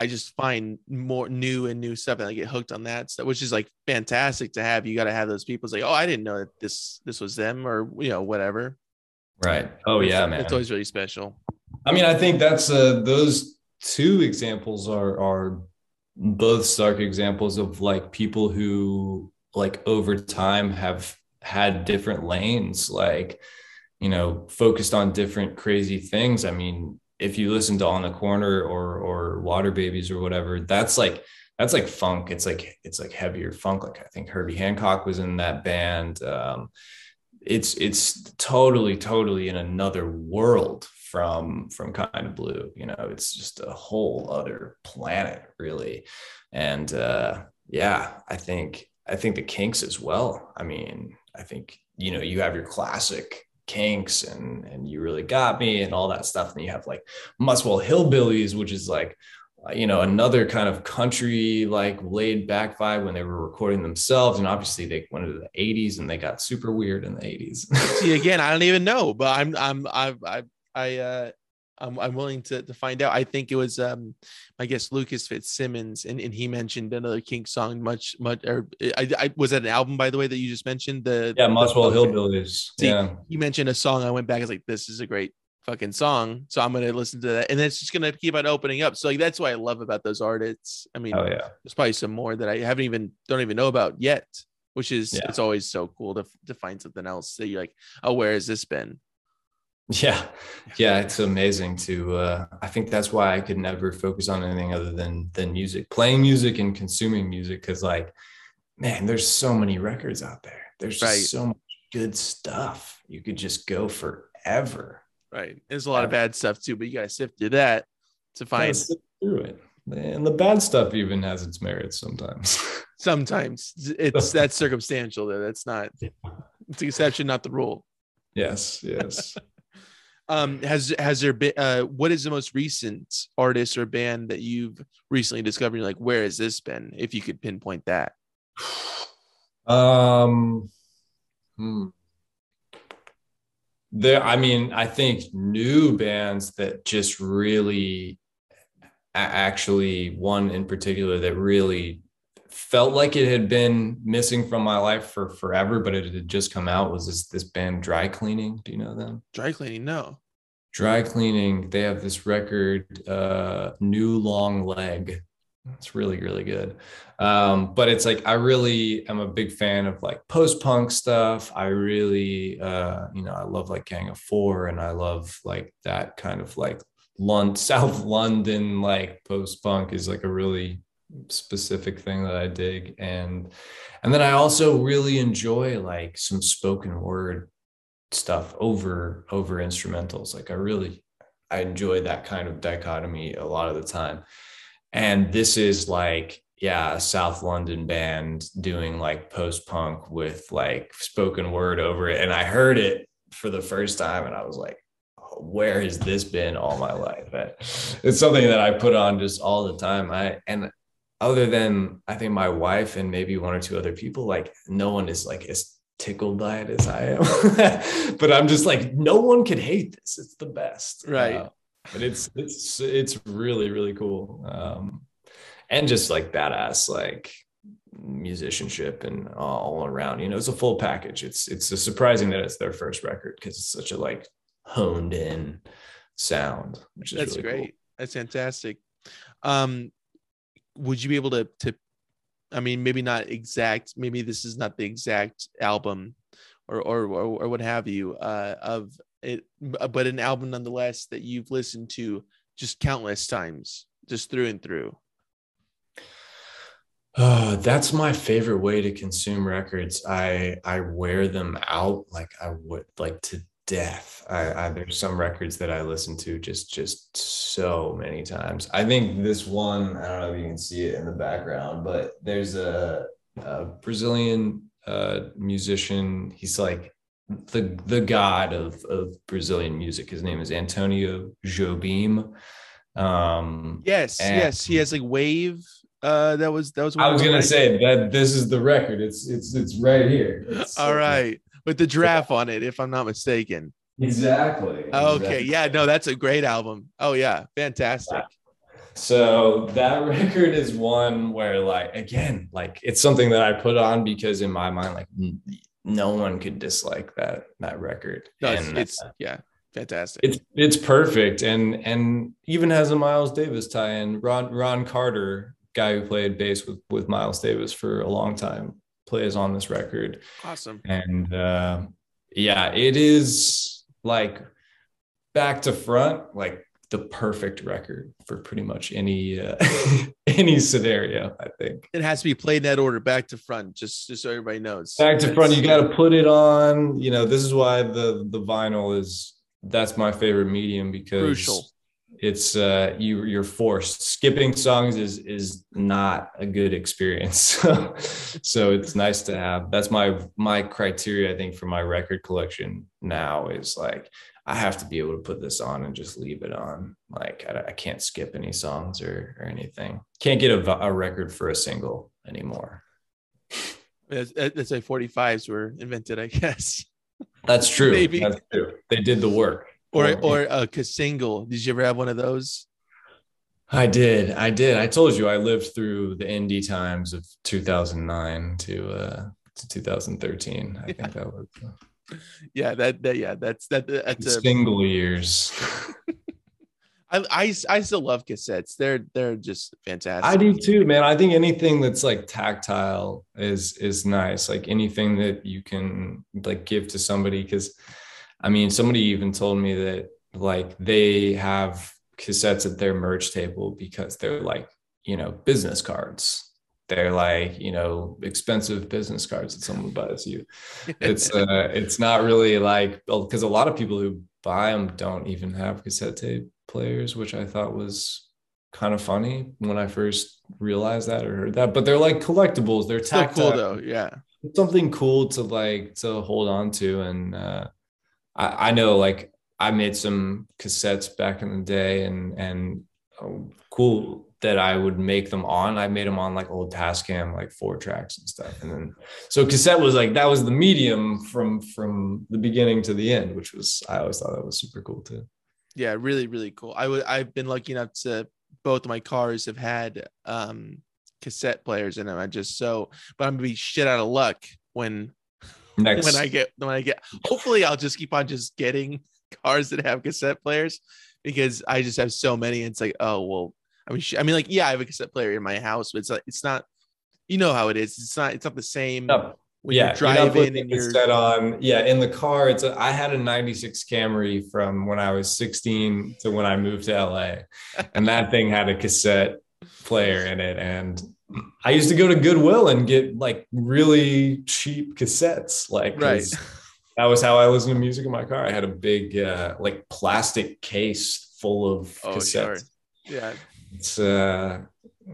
I just find more new and new stuff and I get hooked on that stuff, which is like fantastic to have. You got to have those people say, "Oh, I didn't know that this this was them," or you know, whatever. Right. Oh yeah, man. It's always really special. I mean, I think that's uh those two examples are are both stark examples of like people who like over time have had different lanes like you know focused on different crazy things i mean if you listen to on the corner or or water babies or whatever that's like that's like funk. It's like it's like heavier funk. Like i think herbie hancock was in that band. Um it's it's totally totally in another world from from kind of blue you know? It's just a whole other planet really. And uh yeah i think i think the kinks as well. I mean i think you know you have your classic kinks and and you really got me and all that stuff. And you have like muswell hillbillies which is like uh, you know another kind of country like laid back vibe when they were recording themselves. And obviously they went into the 80s and they got super weird in the 80s see again i don't even know but i'm i'm i've, I've I uh I'm, I'm willing to, to find out. I think it was um I guess Lucas Fitzsimmons and, and he mentioned another Kinks song much much or I, I was that an album by the way that you just mentioned? The yeah Muswell Hillbillies. See, yeah. you mentioned a song I went back I was like this is a great fucking song. So I'm gonna listen to that and it's just gonna keep on opening up. So like that's what I love about those artists. I mean oh yeah. there's probably some more that I haven't even don't even know about yet which is Yeah. it's always so cool to to find something else that you're like, oh, where has this been? Yeah. Yeah. It's amazing to, uh, I think that's why I could never focus on anything other than, than music, playing music and consuming music. Cause like, man, there's so many records out there. There's Right. so much good stuff. You could just go forever. Right. There's a lot of bad stuff too, but you gotta sift through that to find through it. And the bad stuff even has its merits sometimes. sometimes it's that's circumstantial though. That's not it's the exception, not the rule. yes. Yes. Um, has has there been uh what is the most recent artist or band that you've recently discovered? You're like, where has this been? If you could pinpoint that. Um, hmm. there, I mean, I think new bands that just really, actually, one in particular that really felt like it had been missing from my life for forever, but it had just come out was this this band Dry Cleaning. Do you know them? Dry cleaning, no. Dry Cleaning. They have this record, uh, New Long Leg. It's really, really good. Um, but it's like I really am a big fan of like post-punk stuff. I really uh, you know, I love like Gang of Four and I love like that kind of like London, South London, like post-punk is like a really specific thing that I dig. And and then I also really enjoy like some spoken word stuff over over instrumentals. Like I really I enjoy that kind of dichotomy a lot of the time. And this is like, yeah, a South London band doing like post punk with like spoken word over it. And I heard it for the first time and I was like, "Oh, where has this been all my life? It's something that I put on just all the time. I and other than I think my wife and maybe one or two other people, like no one is like as tickled by it as I am. but I'm just like, no one could hate this. It's the best. Right. Uh, but it's it's it's really really cool um and just like badass like musicianship and all around you know it's a full package it's it's surprising that it's their first record because it's such a like honed in sound which is That's really great. That's fantastic. Um, would you be able to to I mean, maybe not exact, maybe this is not the exact album or or or, or what have you, uh of it, but an album nonetheless that you've listened to just countless times, just through and through. Uh, that's my favorite way to consume records. I I wear them out like I would like to death. I, I there's some records that I listen to just just so many times. I think this one I don't know if you can see it in the background, but there's a, a Brazilian uh, musician. He's like the the god of of Brazilian music. His name is Antonio Jobim. Um, Yes, yes, he has like wave. Uh, that was that was. I was gonna say that this is the record. It's it's it's right here. It's- All right, with the giraffe on it, if I'm not mistaken. Exactly. Okay, Exactly. yeah, no, that's a great album. Oh yeah, fantastic. So that record is one where, like, again, like it's something that I put on because in my mind, like, no one could dislike that that record. No, it's, it's uh, yeah, fantastic. it's it's perfect, and and even has a Miles Davis tie-in. Ron Ron Carter, guy who played bass with with Miles Davis for a long time, plays on this record. awesome. and uh, yeah it is like back to front like the perfect record for pretty much any uh, any scenario i think It has to be played in that order, back to front, just just so everybody knows. back to That's- front you got to put it on you know this is why the the vinyl is that's my favorite medium because Crucial. It's uh you you're forced. Skipping songs is is not a good experience. So, it's nice to have. That's my my criteria i think for my record collection now is like i have to be able to put this on and just leave it on. Like i, I can't skip any songs or or anything. Can't get a, a record for a single anymore. That's, that's like 45s were invented, I guess. that's true. Maybe. that's true. They did the work Or or a single. Did you ever have one of those? I did. I did. I told you I lived through the indie times of 2009 to uh to 2013. I think that was Yeah, that that yeah, that's that that's a single years. I, I I still love cassettes. They're they're just fantastic. I do too, man. I think anything that's like tactile is is nice. Like anything that you can like give to somebody. Cause I mean, somebody even told me that like they have cassettes at their merch table because they're like, you know, business cards. They're like, you know, expensive business cards that someone buys you. It's uh it's not really like because a lot of people who buy them don't even have cassette tape players, which I thought was kind of funny when I first realized that or heard that. But they're like collectibles. They're Still cool though. Yeah. Something cool to like to hold on to. And uh I, I know like I made some cassettes back in the day and and oh, cool that I would make them on. I made them on like old Tascam, like four tracks and stuff. And then so cassette was like that was the medium from from the beginning to the end, which was I always thought that was super cool too. Yeah, really, really cool. I would I've been lucky enough to both of my cars have had um cassette players in them. I just so but I'm gonna be shit out of luck when Next when I get when I get hopefully I'll just keep on just getting cars that have cassette players because I just have so many. And it's like, oh well, I mean, I mean, like, yeah, I have a cassette player in my house, but it's like it's not, you know how it is. It's not. It's not the same. No. When yeah, you're driving and you're set on. Yeah, in the car, it's. A, I had a '96 Camry from when I was 16 to when I moved to LA, and that thing had a cassette player in it, and I used to go to Goodwill and get like really cheap cassettes, Like Right. That was how I listened to music in my car. I had a big uh, like plastic case full of Oh, cassettes. sure. yeah, It's uh,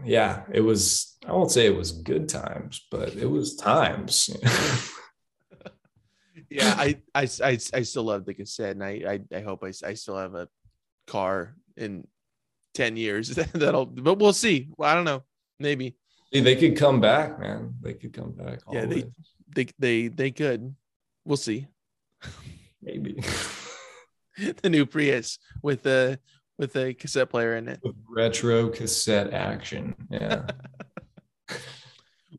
yeah, it was. I won't say it was good times, but it was times. yeah. I, I, I, I still love the cassette, and I, I, I hope I, I still have a car in ten years that'll. But we'll see. Well, I don't know. Maybe they could come back, man. They could come back. Yeah, they- they, they, they could. We'll see. maybe the new Prius with the with a cassette player in it. With retro cassette action. Yeah.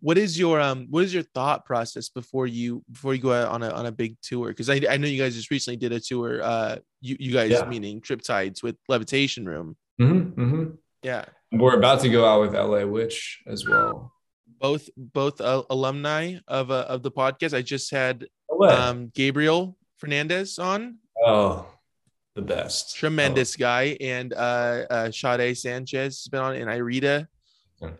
what is your um what is your thought process before you before you go out on a on a big tour because I, I know you guys just recently did a tour uh you, you guys Yeah. meaning Triptides with levitation room Mhm, mhm. yeah We're about to go out with LA Witch as well. both both uh, alumni of uh, of the podcast. I just had um gabriel fernandez on. Oh, the best. tremendous guy. And uh uh Sade sanchez has been on and irita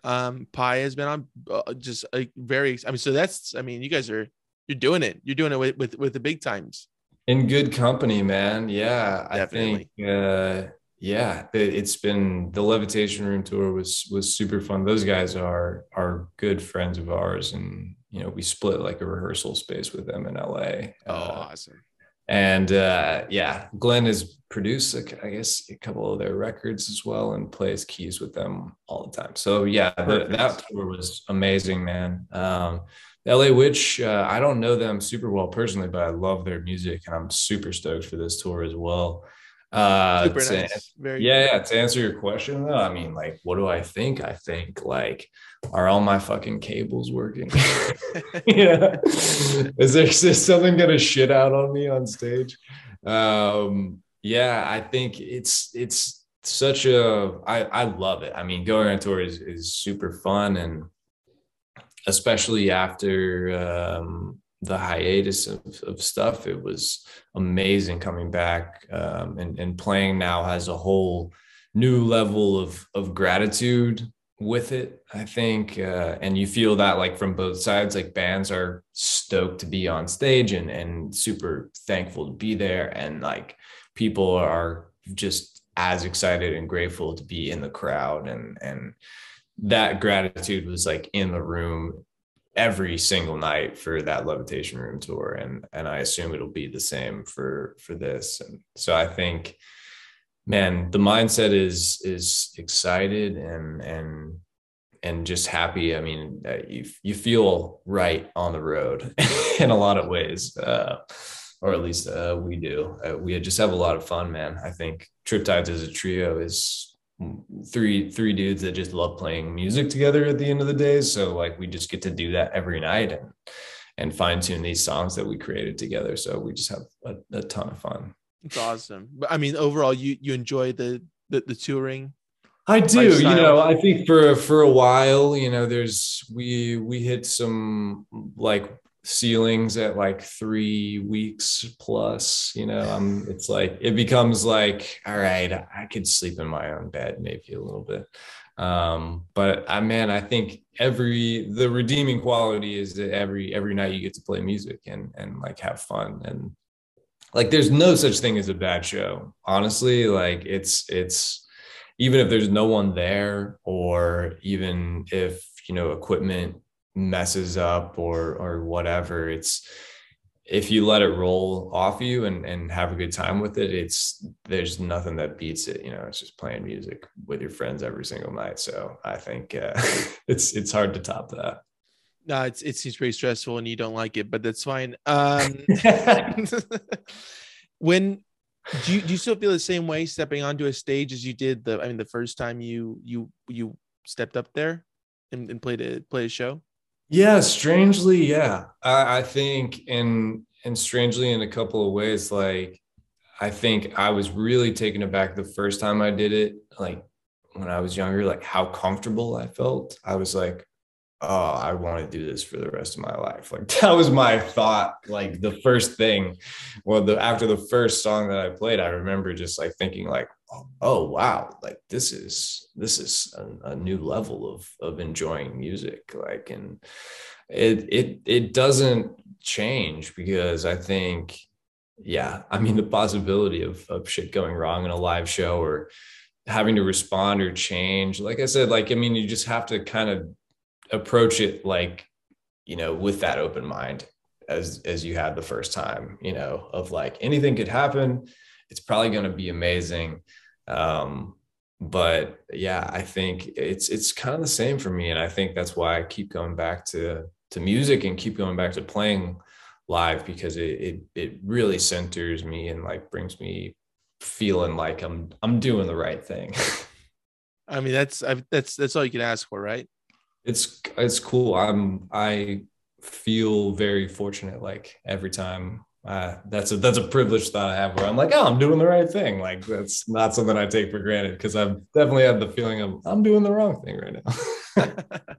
um Pai has been on. Uh, just a very i mean so that's i mean you guys are you're doing it. You're doing it with with, with the big times. In good company man. Yeah Definitely. i think uh yeah it, it's been the levitation room tour was was super fun. Those guys are are good friends of ours and you know we split like a rehearsal space with them in la oh Uh, awesome. and uh yeah glenn has produced like, i guess a couple of their records as well and plays keys with them all the time. So yeah the, that tour was amazing man. Um la witch uh, i don't know them super well personally but i love their music and i'm super stoked for this tour as well uh super to- nice very yeah, yeah. To answer your question, though, I mean, like, what do I think? I think, like, are all my fucking cables working? yeah. Is there is something gonna shit out on me on stage? Um, yeah, I think it's it's such a I I love it. I mean, going on tour is is super fun and especially after um the hiatus of, of stuff, it was amazing coming back um, and, and playing now has a whole new level of of gratitude with it i think uh, and you feel that like from both sides like bands are stoked to be on stage and and super thankful to be there and like people are just as excited and grateful to be in the crowd and and that gratitude was like in the room every single night for that levitation room tour and and i assume it'll be the same for for this. And so i think man the mindset is is excited and and and just happy. I mean uh, you you feel right on the road in a lot of ways uh or at least uh, we do. Uh, we just have a lot of fun man. I think trip triptides as a trio is three three dudes that just love playing music together at the end of the day so like we just get to do that every night and and fine tune these songs that we created together so we just have a, a ton of fun it's awesome but i mean overall you you enjoy the the, the touring? I do. Lifestyle? You know, I think for for a while, you know, there's we we hit some like ceilings at like three weeks plus you know um it's like it becomes like all right i could sleep in my own bed maybe a little bit. Um but i man i think every the redeeming quality is that every every night you get to play music and and like have fun. And like there's no such thing as a bad show honestly. Like it's it's even if there's no one there or even if you know equipment messes up or or whatever it's if you let it roll off you and and have a good time with it it's there's nothing that beats it you know it's just playing music with your friends every single night. So i think uh, it's it's hard to top that. No it's it seems pretty stressful and you don't like it but that's fine. Um when do you do you still feel the same way stepping onto a stage as you did the i mean the first time you you you stepped up there and, and played a played a show yeah, strangely, yeah. I, I think in and strangely in a couple of ways, like I think I was really taken aback the first time I did it, like when I was younger, like how comfortable I felt. I was like, oh, I want to do this for the rest of my life. Like that was my thought. Like the first thing, well, the after the first song that I played, I remember just like thinking, like, oh wow like this is this is a, a, new level of of enjoying music like and it it it doesn't change because i think yeah i mean the possibility of of shit going wrong in a live show or having to respond or change like i said like i mean you just have to kind of approach it like you know with that open mind as as you had the first time you know of like anything could happen it's probably going to be amazing. Um, but yeah, I think it's it's kind of the same for me, and I think that's why I keep going back to to music and keep going back to playing live because it it, it really centers me and like brings me feeling like I'm I'm doing the right thing. I mean, that's I, that's that's all you can ask for, right? It's it's cool. I'm I feel very fortunate. Like every time uh, that's a that's a privilege that I have where I'm like, oh, I'm doing the right thing. Like that's not something I take for granted because I've definitely had the feeling of I'm doing the wrong thing right now.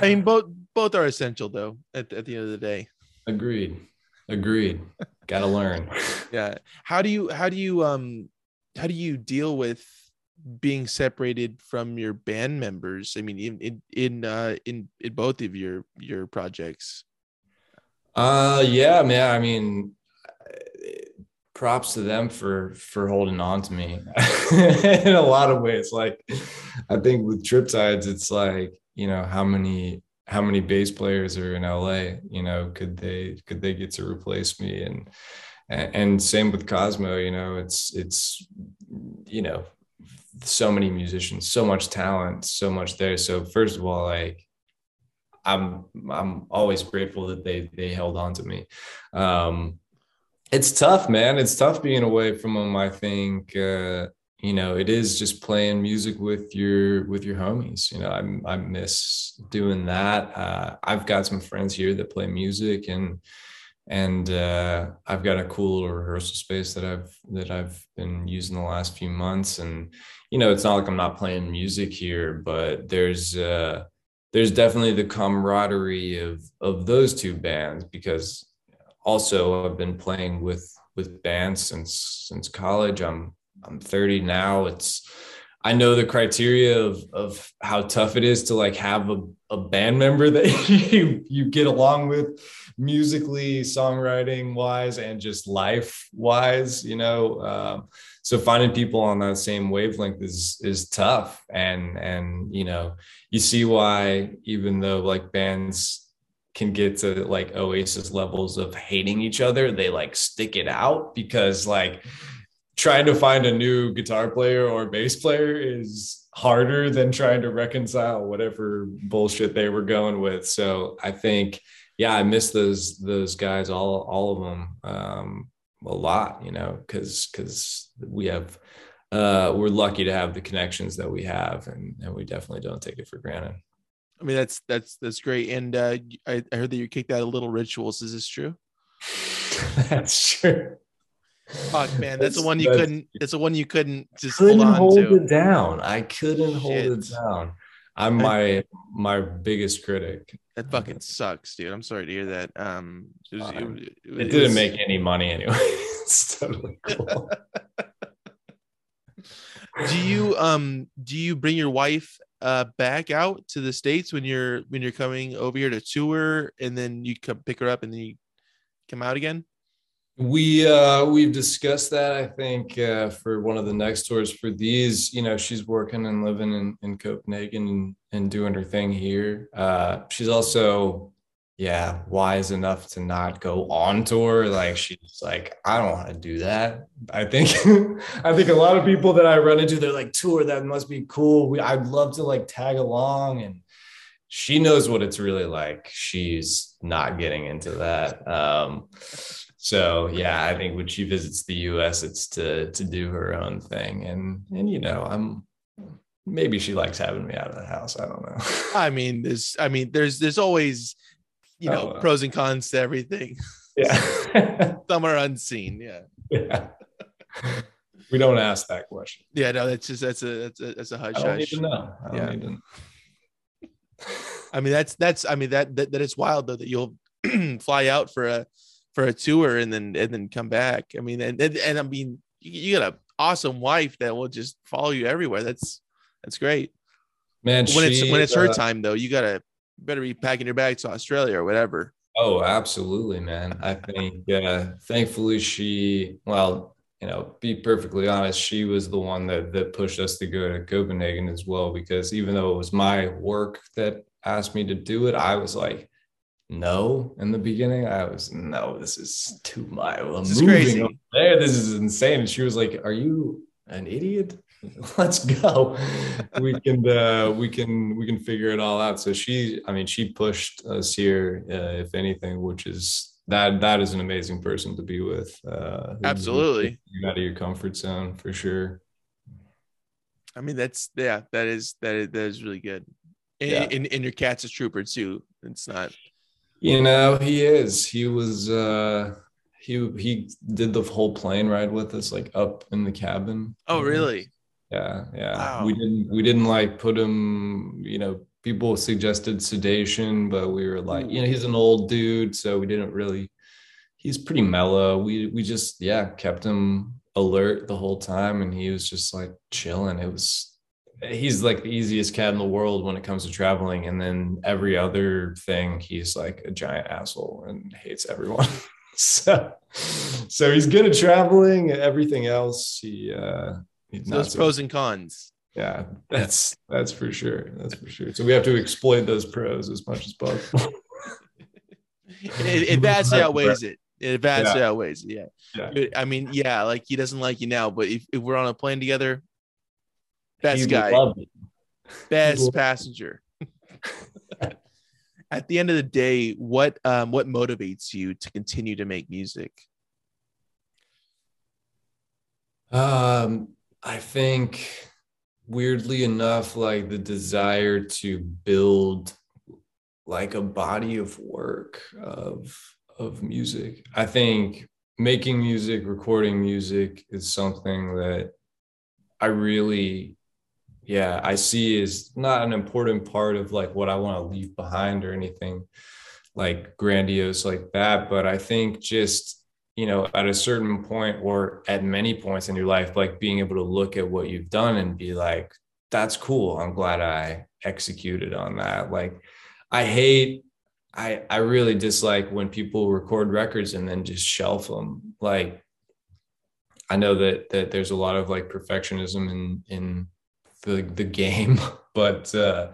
I mean, both both are essential though. At, at the end of the day. Agreed. Agreed. Got to learn. Yeah. How do you how do you um how do you deal with being separated from your band members? I mean, in in in uh, in, in both of your your projects. Uh, yeah, man. I mean, props to them for for holding on to me in a lot of ways. Like, I think with Triptides, it's like you know how many how many bass players are in LA. You know, could they could they get to replace me and and same with Cosmo. You know, it's it's you know so many musicians, so much talent, so much there. So first of all, like I'm I'm always grateful that they they held on to me. Um, it's tough, man. It's tough being away from them. I think uh, you know it is just playing music with your with your homies. You know, I I miss doing that. Uh, I've got some friends here that play music and and uh, I've got a cool little rehearsal space that I've that I've been using the last few months. And you know, it's not like I'm not playing music here, but there's uh, there's definitely the camaraderie of of those two bands because also I've been playing with with bands since since college. I'm I'm 30 now. It's I know the criteria of of how tough it is to like have a, a band member that you you get along with musically, songwriting wise, and just life wise, you know. Um, so finding people on that same wavelength is is tough. And and you know you see why even though like bands can get to like oasis levels of hating each other they like stick it out because like trying to find a new guitar player or bass player is harder than trying to reconcile whatever bullshit they were going with. So i think yeah i miss those those guys all all of them um a lot, you know, because because we have uh, we're lucky to have the connections that we have, and and we definitely don't take it for granted. I mean, that's that's that's great. And uh, I, I heard that you kicked out of Little Rituals. Is this true? that's true. Fuck, man, that's, the one you that's- couldn't. That's the one you couldn't just couldn't hold on hold it down. I couldn't hold it down. I'm my my biggest critic. That fucking sucks, dude. I'm sorry to hear that. Um, it, was, it, It was- didn't make any money anyway. it's totally cool. Do you um do you bring your wife uh back out to the states when you're when you're coming over here to tour, and then you come pick her up and then you come out again? We uh we've discussed that I think uh for one of the next tours for these, you know, she's working and living in, in Copenhagen and, and doing her thing here. Uh she's also yeah, wise enough to not go on tour. Like she's like, I don't want to do that. I think I think a lot of people that I run into, they're like, tour, that must be cool. We I'd love to like tag along and she knows what it's really like. She's not getting into that. Um so yeah, I think when she visits the US, it's to to do her own thing. And and you know, I'm maybe she likes having me out of the house. I don't know. I mean, there's I mean, there's there's always you know Oh, well. pros and cons to everything. yeah. Some are unseen. Yeah. yeah. We don't ask that question. Yeah, no, that's just that's a that's a that's a hush I don't hush. to know. I don't Yeah. know. I mean, that's that's I mean that that, that is wild though that you'll fly out for a for a tour and then and then come back. I mean, and and, and I mean, you, you got an awesome wife that will just follow you everywhere. That's that's great. Man, when it's when it's her uh, time though, you gotta better be packing your bags to Australia or whatever. Oh, absolutely, man. I think, yeah, thankfully she, well, you know, be perfectly honest, she was the one that that pushed us to go to Copenhagen as well. Because even though it was my work that asked me to do it, I was like, no. In the beginning, I was no, this is too much. I'm This is moving crazy. there. This is insane. And she was like, "Are you an idiot?" Let's go. we can uh, we can we can figure it all out. So she, I mean, she pushed us here, uh, if anything, which is that that is an amazing person to be with. Uh, Absolutely. out of your comfort zone for sure. I mean, that's yeah, that is that is, that is really good. And, Yeah. and, and your cat's a trooper too. It's not You know, he is. He was. uh he he did the whole plane ride with us, like up in the cabin. oh really? Yeah, yeah. Wow. We didn't we didn't like put him, you know, people suggested sedation, but we were like, you know, he's an old dude, so we didn't really he's pretty mellow. We we just yeah, kept him alert the whole time and he was just like chilling. It was he's like the easiest cat in the world when it comes to traveling and then every other thing he's like a giant asshole and hates everyone. so so he's good at traveling, everything else he uh he's So Those so pros and cons. yeah, that's that's for sure. That's for sure. So we have to exploit those pros as much as possible. It, it vastly outweighs it. It vastly outweighs it. Yeah. Yeah. I mean, yeah, like he doesn't like you now, but if, if we're on a plane together, best He guy, loved it. best passenger. At the end of the day, what um what motivates you to continue to make music? Um, I think weirdly enough, like the desire to build like a body of work of of music. I think making music, recording music is something that I really yeah, I see is not an important part of like what I want to leave behind or anything like grandiose like that, but I think just you know, at a certain point or at many points in your life, like being able to look at what you've done and be like, that's cool. I'm glad I executed on that. Like, I hate, I, I really dislike when people record records and then just shelf them. Like, I know that that there's a lot of like perfectionism in in the the game, but uh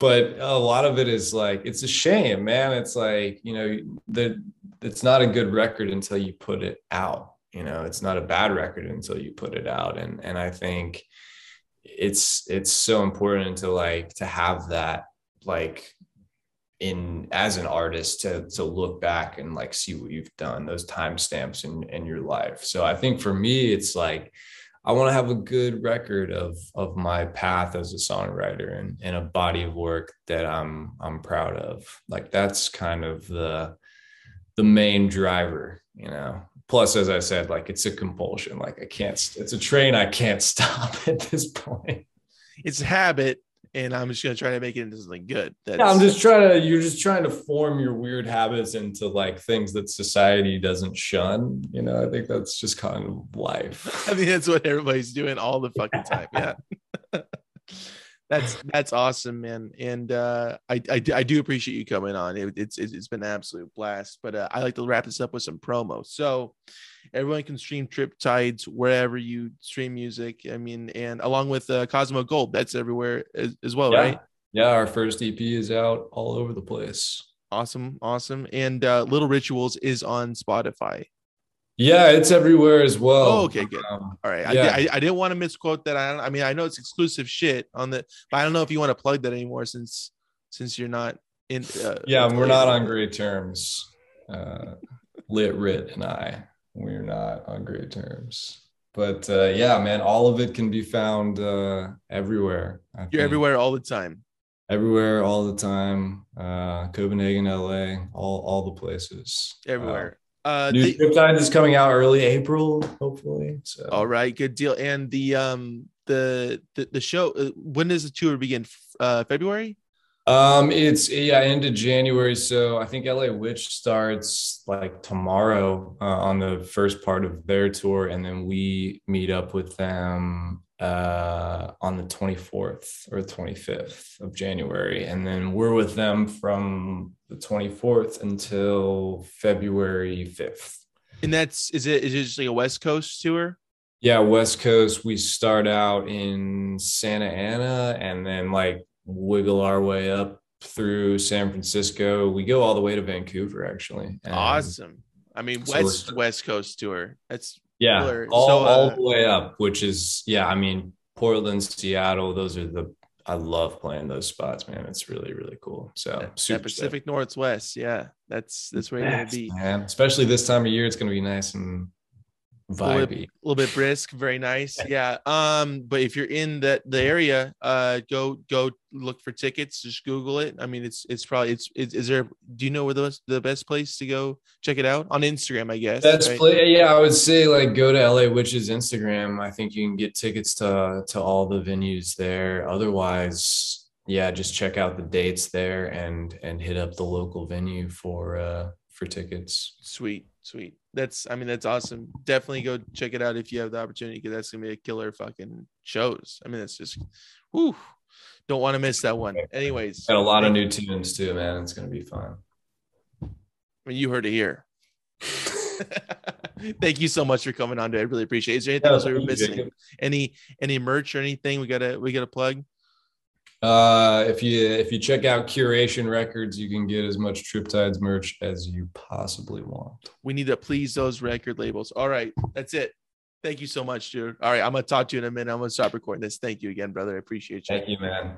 but a lot of it is like it's a shame, man. It's like, you know, the it's not a good record until you put it out. You know, it's not a bad record until you put it out. And and I think it's it's so important to like to have that like in as an artist to to look back and like see what you've done, those timestamps in in your life. So I think for me, it's like I want to have a good record of of my path as a songwriter and, and a body of work that I'm I'm proud of. Like that's kind of the the main driver, you know. plus, as I said, like it's a compulsion. Like I can't. It's a train I can't stop at this point. It's habit, and I'm just gonna try to make it into something good. That's, yeah, I'm just trying to. You're just trying to form your weird habits into like things that society doesn't shun. You know, I think that's just kind of life. I mean, that's what everybody's doing all the fucking time. Yeah. that's that's awesome, man. And uh, I, I, I do appreciate you coming on. It, it's it's been an absolute blast. But uh, I like to wrap this up with some promo. So everyone can stream Triptides wherever you stream music. I mean, and along with uh, Cosmo Gold, that's everywhere as, as well, yeah. right? Yeah, our first EP is out all over the place. Awesome, awesome. And uh, Little Rituals is on Spotify. Yeah, it's everywhere as well. Oh, okay, good. Um, All right. Yeah. I, I, I, didn't want to misquote that. I, I mean, I know it's exclusive shit on the, but I don't know if you want to plug that anymore since since you're not in. Uh, yeah, we're not on great terms. Uh, Lit Rit and I, we're not on great terms. But uh, yeah, man, all of it can be found uh, everywhere. I you're think. everywhere all the time. Everywhere, all the time. Uh, Copenhagen, LA, all all the places. Everywhere. Uh, New the, is coming out early April, hopefully. So. All right, good deal. And the um the the, the show uh, when does the tour begin? Uh, February. Um, it's yeah, into January. So I think LA Witch starts like tomorrow uh, on the first part of their tour, and then we meet up with them uh, on the 24th or 25th of January. And then we're with them from the 24th until February 5th. And that's, is it, is it just like a West Coast tour? Yeah, West Coast. We start out in Santa Ana and then like wiggle our way up through San Francisco. We go all the way to Vancouver, actually. And awesome. I mean, West so West Coast tour. That's yeah, all, so, uh, all the way up, which is yeah. I mean, Portland, Seattle, those are the I love playing those spots, man. It's really really cool. So that Pacific Northwest, yeah, that's that's where you're gonna be. Man, especially this time of year, it's gonna be nice and vibey. A little, little bit brisk, very nice. Yeah. Um, but if you're in that the area, uh, go go look for tickets. Just Google it. I mean, it's it's probably it's, it's is there. Do you know where the best, the best place to go check it out on Instagram? I guess. That's right? play. Yeah, I would say like go to LA Witch's Instagram. I think you can get tickets to to all the venues there. Otherwise. Yeah, just check out the dates there and and hit up the local venue for uh for tickets. Sweet, sweet. That's I mean that's awesome. Definitely go check it out if you have the opportunity because that's gonna be a killer fucking shows. I mean it's just, whoo, don't want to miss that one. Anyways, got a lot of new tunes too, man. It's gonna be fun. I mean, you heard it here. Thank you so much for coming on. Dude. I really appreciate it. Is there anything yeah, else we were missing? Any any merch or anything we gotta we gotta plug? Uh, if you if you check out Curation Records, you can get as much Triptides merch as you possibly want. We need to please those record labels. All right, that's it. Thank you so much, dude. All right, I'm gonna talk to you in a minute. I'm gonna stop recording this. Thank you again, brother. I appreciate you. Thank you, man.